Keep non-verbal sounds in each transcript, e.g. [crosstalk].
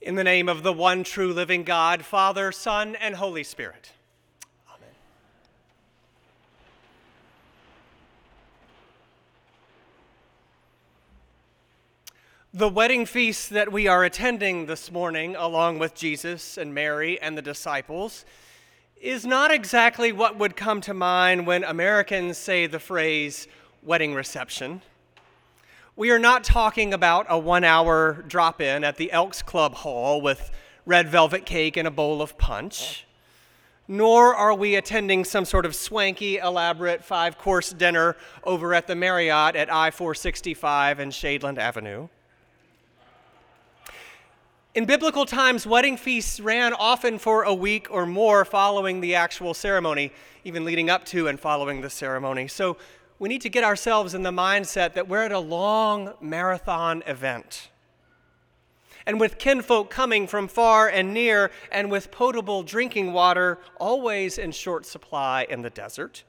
In the name of the one true living God, Father, Son, and Holy Spirit. Amen. The wedding feast that we are attending this morning, along with Jesus and Mary and the disciples, is not exactly what would come to mind when Americans say the phrase wedding reception. We are not talking about a one hour drop in at the Elks Club Hall with red velvet cake and a bowl of punch. Nor are we attending some sort of swanky, elaborate five course dinner over at the Marriott at I 465 and Shadeland Avenue. In biblical times, wedding feasts ran often for a week or more following the actual ceremony, even leading up to and following the ceremony. So we need to get ourselves in the mindset that we're at a long marathon event. And with kinfolk coming from far and near, and with potable drinking water always in short supply in the desert,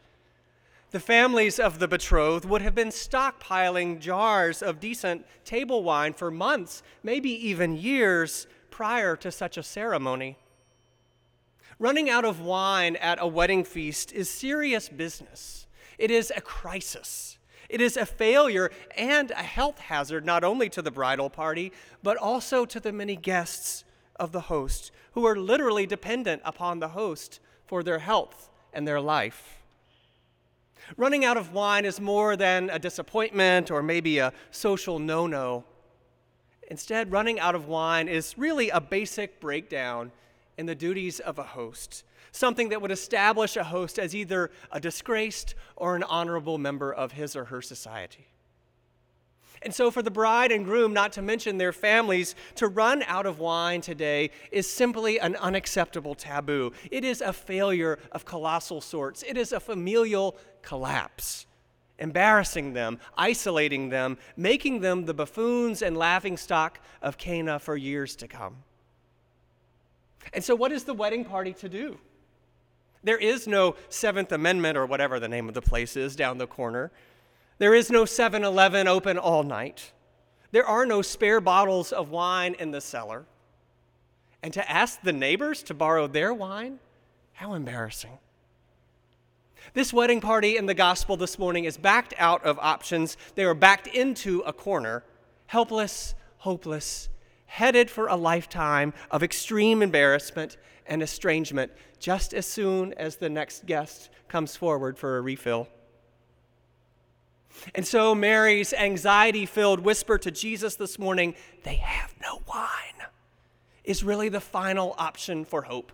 the families of the betrothed would have been stockpiling jars of decent table wine for months, maybe even years prior to such a ceremony. Running out of wine at a wedding feast is serious business. It is a crisis. It is a failure and a health hazard, not only to the bridal party, but also to the many guests of the host who are literally dependent upon the host for their health and their life. Running out of wine is more than a disappointment or maybe a social no no. Instead, running out of wine is really a basic breakdown in the duties of a host something that would establish a host as either a disgraced or an honorable member of his or her society. And so, for the bride and groom, not to mention their families, to run out of wine today is simply an unacceptable taboo. It is a failure of colossal sorts, it is a familial collapse, embarrassing them, isolating them, making them the buffoons and laughingstock of Cana for years to come. And so, what is the wedding party to do? There is no Seventh Amendment or whatever the name of the place is down the corner. There is no 7 Eleven open all night. There are no spare bottles of wine in the cellar. And to ask the neighbors to borrow their wine? How embarrassing. This wedding party in the gospel this morning is backed out of options. They are backed into a corner, helpless, hopeless, headed for a lifetime of extreme embarrassment and estrangement just as soon as the next guest comes forward for a refill. And so Mary's anxiety filled whisper to Jesus this morning, they have no wine, is really the final option for hope.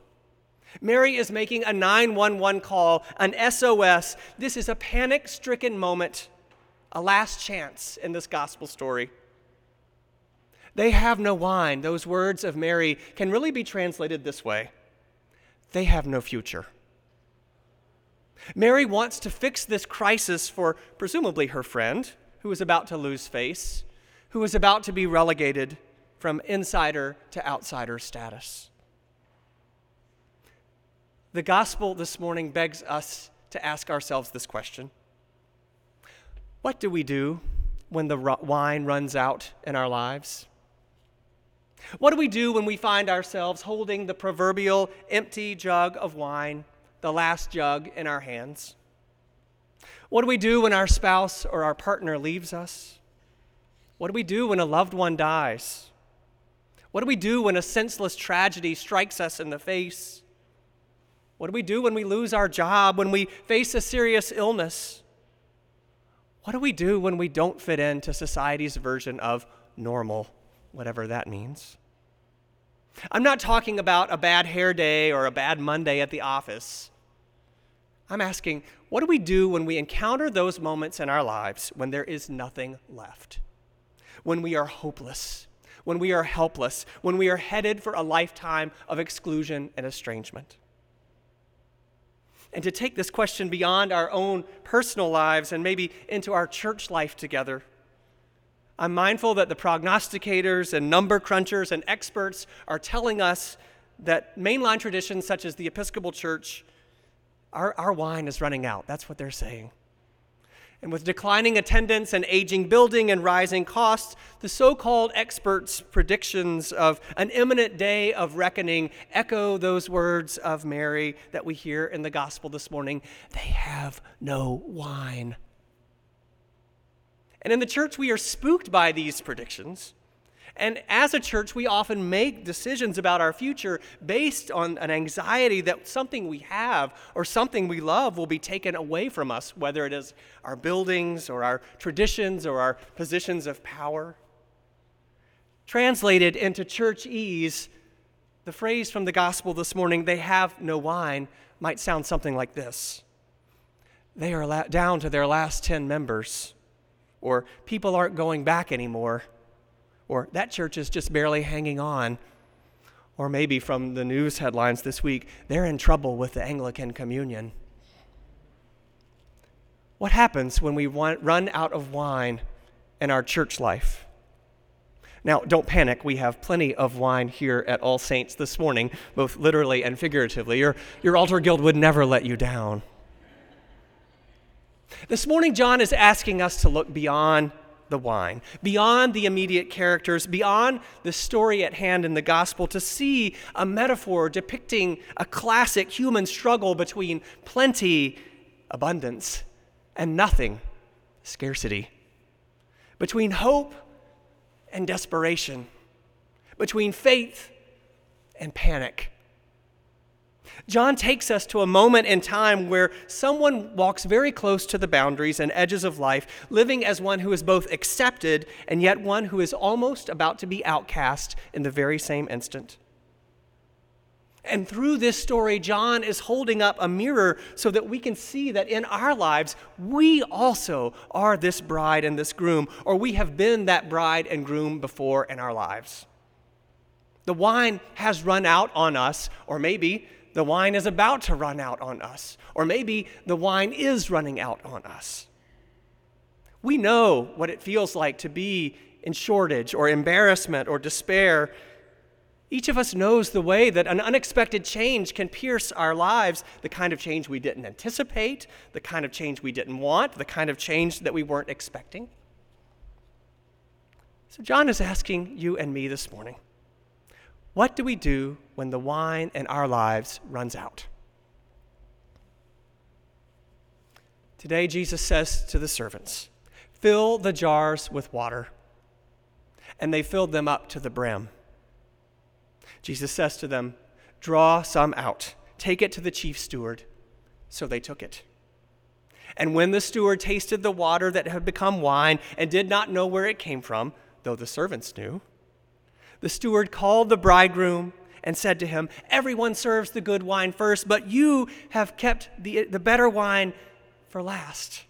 Mary is making a 911 call, an SOS. This is a panic stricken moment, a last chance in this gospel story. They have no wine. Those words of Mary can really be translated this way they have no future. Mary wants to fix this crisis for presumably her friend, who is about to lose face, who is about to be relegated from insider to outsider status. The gospel this morning begs us to ask ourselves this question What do we do when the wine runs out in our lives? What do we do when we find ourselves holding the proverbial empty jug of wine, the last jug in our hands? What do we do when our spouse or our partner leaves us? What do we do when a loved one dies? What do we do when a senseless tragedy strikes us in the face? What do we do when we lose our job, when we face a serious illness? What do we do when we don't fit into society's version of normal? Whatever that means. I'm not talking about a bad hair day or a bad Monday at the office. I'm asking, what do we do when we encounter those moments in our lives when there is nothing left? When we are hopeless, when we are helpless, when we are headed for a lifetime of exclusion and estrangement? And to take this question beyond our own personal lives and maybe into our church life together, I'm mindful that the prognosticators and number crunchers and experts are telling us that mainline traditions such as the Episcopal Church, our, our wine is running out. That's what they're saying. And with declining attendance and aging building and rising costs, the so called experts' predictions of an imminent day of reckoning echo those words of Mary that we hear in the gospel this morning they have no wine. And in the church, we are spooked by these predictions. And as a church, we often make decisions about our future based on an anxiety that something we have or something we love will be taken away from us, whether it is our buildings or our traditions or our positions of power. Translated into churchese, the phrase from the gospel this morning, they have no wine, might sound something like this They are down to their last 10 members, or people aren't going back anymore or that church is just barely hanging on. Or maybe from the news headlines this week, they're in trouble with the Anglican Communion. What happens when we want, run out of wine in our church life? Now, don't panic. We have plenty of wine here at All Saints this morning, both literally and figuratively. Your, your altar guild would never let you down. This morning, John is asking us to look beyond the wine, beyond the immediate characters, beyond the story at hand in the gospel, to see a metaphor depicting a classic human struggle between plenty, abundance, and nothing, scarcity, between hope and desperation, between faith and panic. John takes us to a moment in time where someone walks very close to the boundaries and edges of life, living as one who is both accepted and yet one who is almost about to be outcast in the very same instant. And through this story, John is holding up a mirror so that we can see that in our lives, we also are this bride and this groom, or we have been that bride and groom before in our lives. The wine has run out on us, or maybe the wine is about to run out on us, or maybe the wine is running out on us. We know what it feels like to be in shortage or embarrassment or despair. Each of us knows the way that an unexpected change can pierce our lives, the kind of change we didn't anticipate, the kind of change we didn't want, the kind of change that we weren't expecting. So, John is asking you and me this morning what do we do when the wine in our lives runs out? Today, Jesus says to the servants, Fill the jars with water. And they filled them up to the brim. Jesus says to them, Draw some out, take it to the chief steward. So they took it. And when the steward tasted the water that had become wine and did not know where it came from, though the servants knew, the steward called the bridegroom and said to him, Everyone serves the good wine first, but you have kept the, the better wine for last.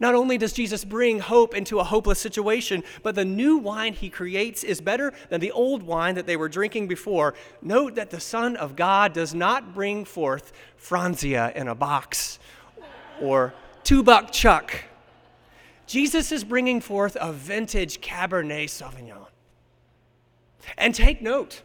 Not only does Jesus bring hope into a hopeless situation, but the new wine he creates is better than the old wine that they were drinking before. Note that the Son of God does not bring forth Franzia in a box or two buck chuck Jesus is bringing forth a vintage Cabernet Sauvignon. And take note,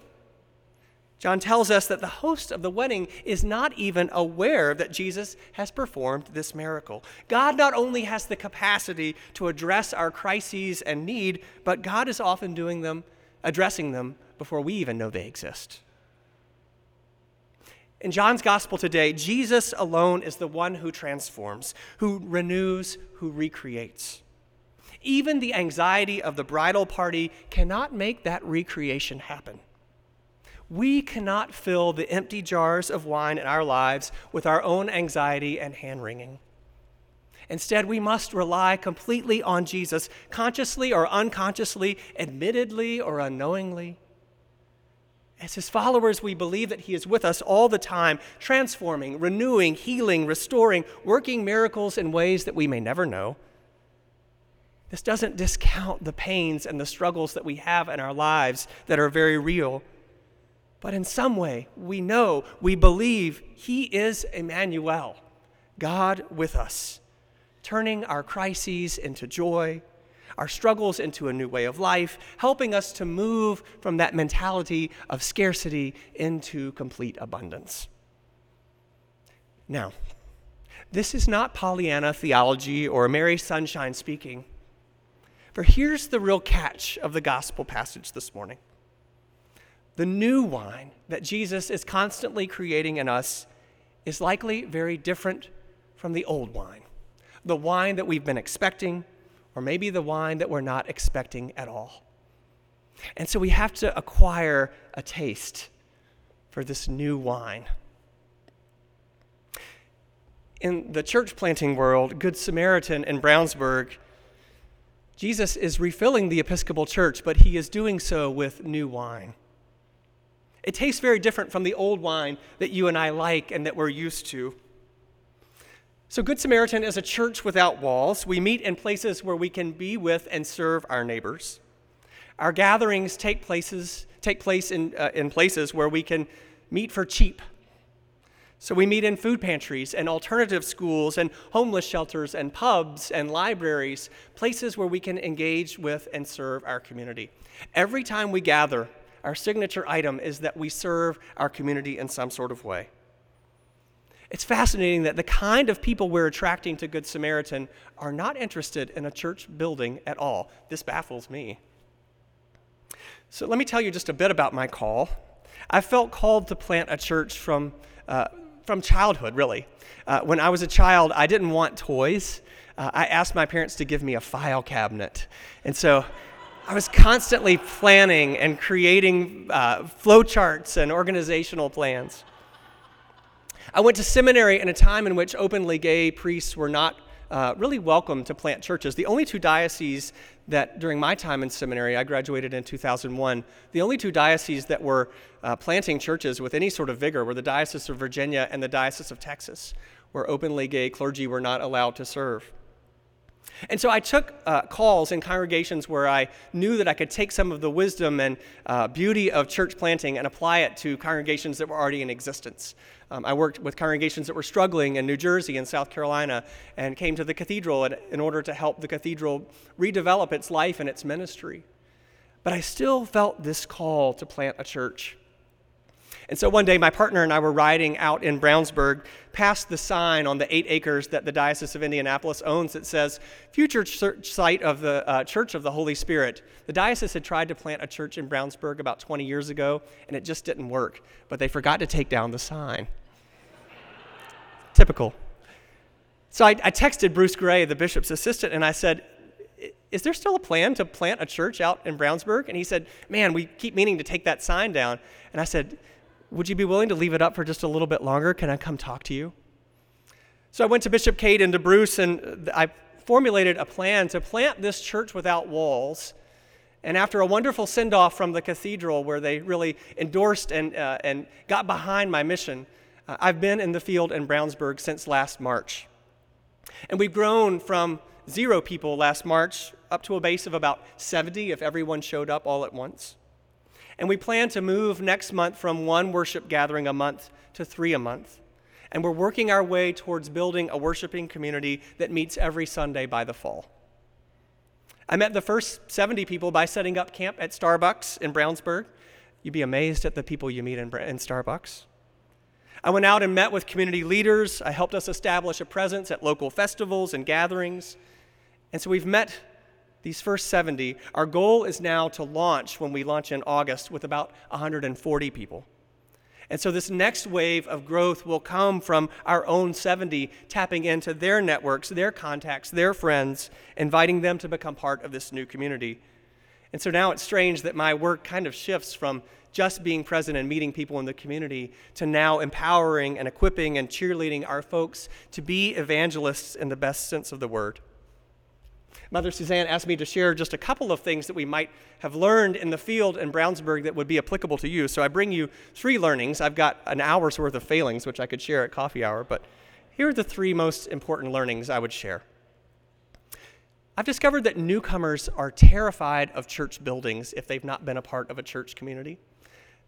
John tells us that the host of the wedding is not even aware that Jesus has performed this miracle. God not only has the capacity to address our crises and need, but God is often doing them, addressing them before we even know they exist. In John's gospel today, Jesus alone is the one who transforms, who renews, who recreates. Even the anxiety of the bridal party cannot make that recreation happen. We cannot fill the empty jars of wine in our lives with our own anxiety and hand wringing. Instead, we must rely completely on Jesus, consciously or unconsciously, admittedly or unknowingly. As his followers, we believe that he is with us all the time, transforming, renewing, healing, restoring, working miracles in ways that we may never know. This doesn't discount the pains and the struggles that we have in our lives that are very real. But in some way, we know, we believe he is Emmanuel, God with us, turning our crises into joy, our struggles into a new way of life, helping us to move from that mentality of scarcity into complete abundance. Now, this is not Pollyanna theology or Mary Sunshine speaking. For here's the real catch of the gospel passage this morning the new wine that Jesus is constantly creating in us is likely very different from the old wine, the wine that we've been expecting, or maybe the wine that we're not expecting at all. And so we have to acquire a taste for this new wine. In the church planting world, Good Samaritan in Brownsburg, Jesus is refilling the Episcopal Church, but he is doing so with new wine. It tastes very different from the old wine that you and I like and that we're used to. So, Good Samaritan is a church without walls. We meet in places where we can be with and serve our neighbors. Our gatherings take, places, take place in, uh, in places where we can meet for cheap. So, we meet in food pantries and alternative schools and homeless shelters and pubs and libraries, places where we can engage with and serve our community. Every time we gather, our signature item is that we serve our community in some sort of way. It's fascinating that the kind of people we're attracting to Good Samaritan are not interested in a church building at all. This baffles me. So, let me tell you just a bit about my call. I felt called to plant a church from, uh, from childhood, really. Uh, when I was a child, I didn't want toys. Uh, I asked my parents to give me a file cabinet. And so I was constantly planning and creating uh, flowcharts and organizational plans. I went to seminary in a time in which openly gay priests were not uh, really welcome to plant churches. The only two dioceses that, during my time in seminary, I graduated in 2001, the only two dioceses that were uh, planting churches with any sort of vigor were the Diocese of Virginia and the Diocese of Texas, where openly gay clergy were not allowed to serve. And so I took uh, calls in congregations where I knew that I could take some of the wisdom and uh, beauty of church planting and apply it to congregations that were already in existence. Um, I worked with congregations that were struggling in New Jersey and South Carolina and came to the cathedral in order to help the cathedral redevelop its life and its ministry. But I still felt this call to plant a church. And so one day, my partner and I were riding out in Brownsburg past the sign on the eight acres that the Diocese of Indianapolis owns that says, Future church site of the uh, Church of the Holy Spirit. The diocese had tried to plant a church in Brownsburg about 20 years ago, and it just didn't work. But they forgot to take down the sign. [laughs] Typical. So I, I texted Bruce Gray, the bishop's assistant, and I said, is there still a plan to plant a church out in Brownsburg? And he said, Man, we keep meaning to take that sign down. And I said, would you be willing to leave it up for just a little bit longer? Can I come talk to you? So I went to Bishop Cate and to Bruce, and I formulated a plan to plant this church without walls. And after a wonderful send off from the cathedral, where they really endorsed and, uh, and got behind my mission, uh, I've been in the field in Brownsburg since last March. And we've grown from zero people last March up to a base of about 70 if everyone showed up all at once. And we plan to move next month from one worship gathering a month to three a month. And we're working our way towards building a worshiping community that meets every Sunday by the fall. I met the first 70 people by setting up camp at Starbucks in Brownsburg. You'd be amazed at the people you meet in, in Starbucks. I went out and met with community leaders. I helped us establish a presence at local festivals and gatherings. And so we've met these first 70, our goal is now to launch when we launch in August with about 140 people. And so this next wave of growth will come from our own 70 tapping into their networks, their contacts, their friends, inviting them to become part of this new community. And so now it's strange that my work kind of shifts from just being present and meeting people in the community to now empowering and equipping and cheerleading our folks to be evangelists in the best sense of the word. Mother Suzanne asked me to share just a couple of things that we might have learned in the field in Brownsburg that would be applicable to you. So I bring you three learnings. I've got an hour's worth of failings, which I could share at coffee hour, but here are the three most important learnings I would share. I've discovered that newcomers are terrified of church buildings if they've not been a part of a church community.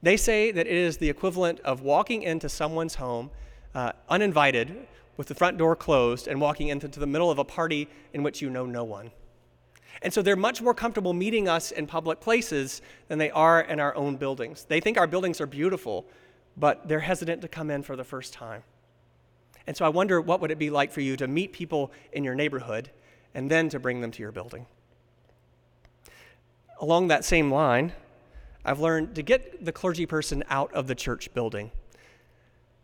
They say that it is the equivalent of walking into someone's home uh, uninvited with the front door closed and walking into the middle of a party in which you know no one. And so they're much more comfortable meeting us in public places than they are in our own buildings. They think our buildings are beautiful, but they're hesitant to come in for the first time. And so I wonder what would it be like for you to meet people in your neighborhood and then to bring them to your building. Along that same line, I've learned to get the clergy person out of the church building.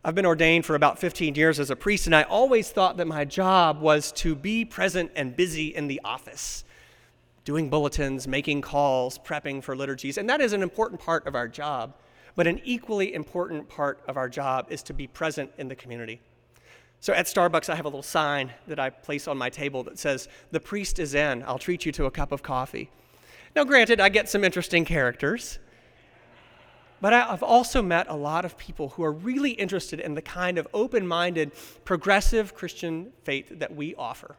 I've been ordained for about 15 years as a priest, and I always thought that my job was to be present and busy in the office, doing bulletins, making calls, prepping for liturgies. And that is an important part of our job. But an equally important part of our job is to be present in the community. So at Starbucks, I have a little sign that I place on my table that says, The priest is in. I'll treat you to a cup of coffee. Now, granted, I get some interesting characters, but I've also met a lot of people who are really interested in the kind of open minded, progressive Christian faith that we offer.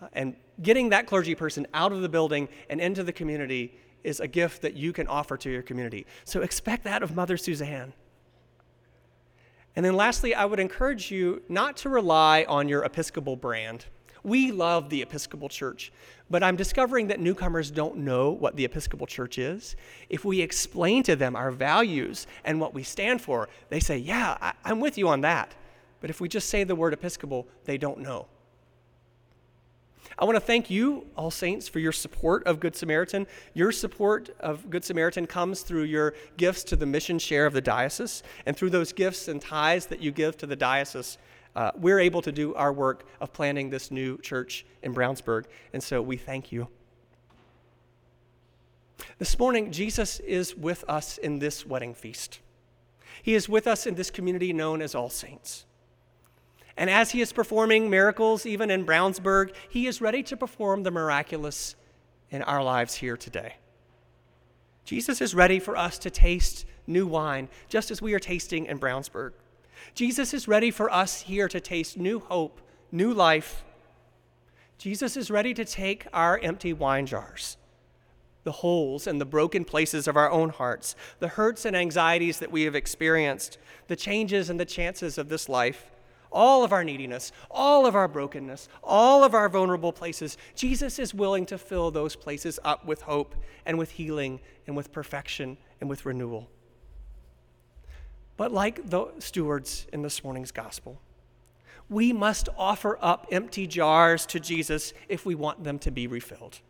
Uh, and getting that clergy person out of the building and into the community is a gift that you can offer to your community. So expect that of Mother Suzanne. And then lastly, I would encourage you not to rely on your Episcopal brand. We love the Episcopal Church, but I'm discovering that newcomers don't know what the Episcopal Church is. If we explain to them our values and what we stand for, they say, Yeah, I- am with you on that. But if we just say the word Episcopal, they don't know. I want to thank you, All Saints, for your support of Good Samaritan. Your support of Good Samaritan comes through your gifts to the mission share of the diocese, and through those gifts and tithes that you give to the diocese, uh, we're able to do our work of planting this new church in Brownsburg. And so we thank you. This morning, Jesus is with us in this wedding feast. He is with us in this community known as All Saints. And as he is performing miracles, even in Brownsburg, he is ready to perform the miraculous in our lives here today. Jesus is ready for us to taste new wine, just as we are tasting in Brownsburg. Jesus is ready for us here to taste new hope, new life. Jesus is ready to take our empty wine jars, the holes and the broken places of our own hearts, the hurts and anxieties that we have experienced, the changes and the chances of this life all of our neediness, all of our brokenness, all of our vulnerable places, Jesus is willing to fill those places up with hope and with healing and with perfection and with renewal. But like the stewards in this morning's gospel, we must offer up empty jars to Jesus if we want them to be refilled.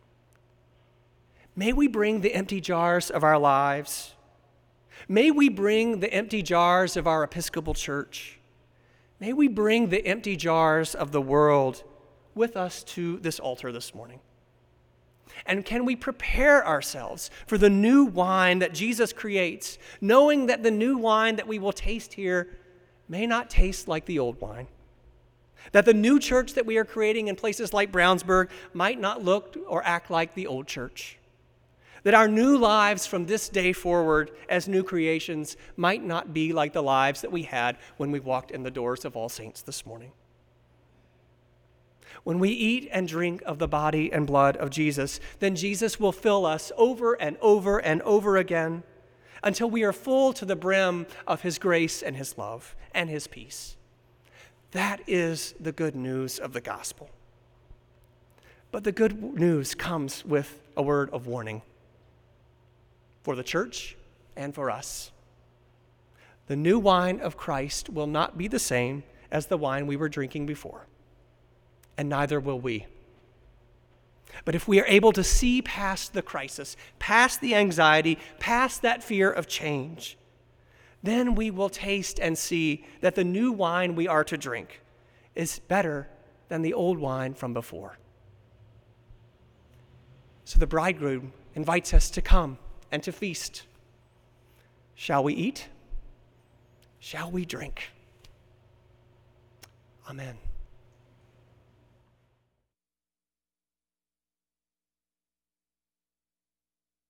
May we bring the empty jars of our lives. May we bring the empty jars of our Episcopal Church. May we bring the empty jars of the world with us to this altar this morning. And can we prepare ourselves for the new wine that Jesus creates, knowing that the new wine that we will taste here may not taste like the old wine? That the new church that we are creating in places like Brownsburg might not look or act like the old church. That our new lives from this day forward as new creations might not be like the lives that we had when we walked in the doors of All Saints this morning. When we eat and drink of the body and blood of Jesus, then Jesus will fill us over and over and over again until we are full to the brim of his grace and his love and his peace. That is the good news of the gospel. But the good news comes with a word of warning for the church and for us. The new wine of Christ will not be the same as the wine we were drinking before, and neither will we. But if we are able to see past the crisis, past the anxiety, past that fear of change, then we will taste and see that the new wine we are to drink is better than the old wine from before. So the bridegroom invites us to come and to feast. Shall we eat? Shall we drink? Amen.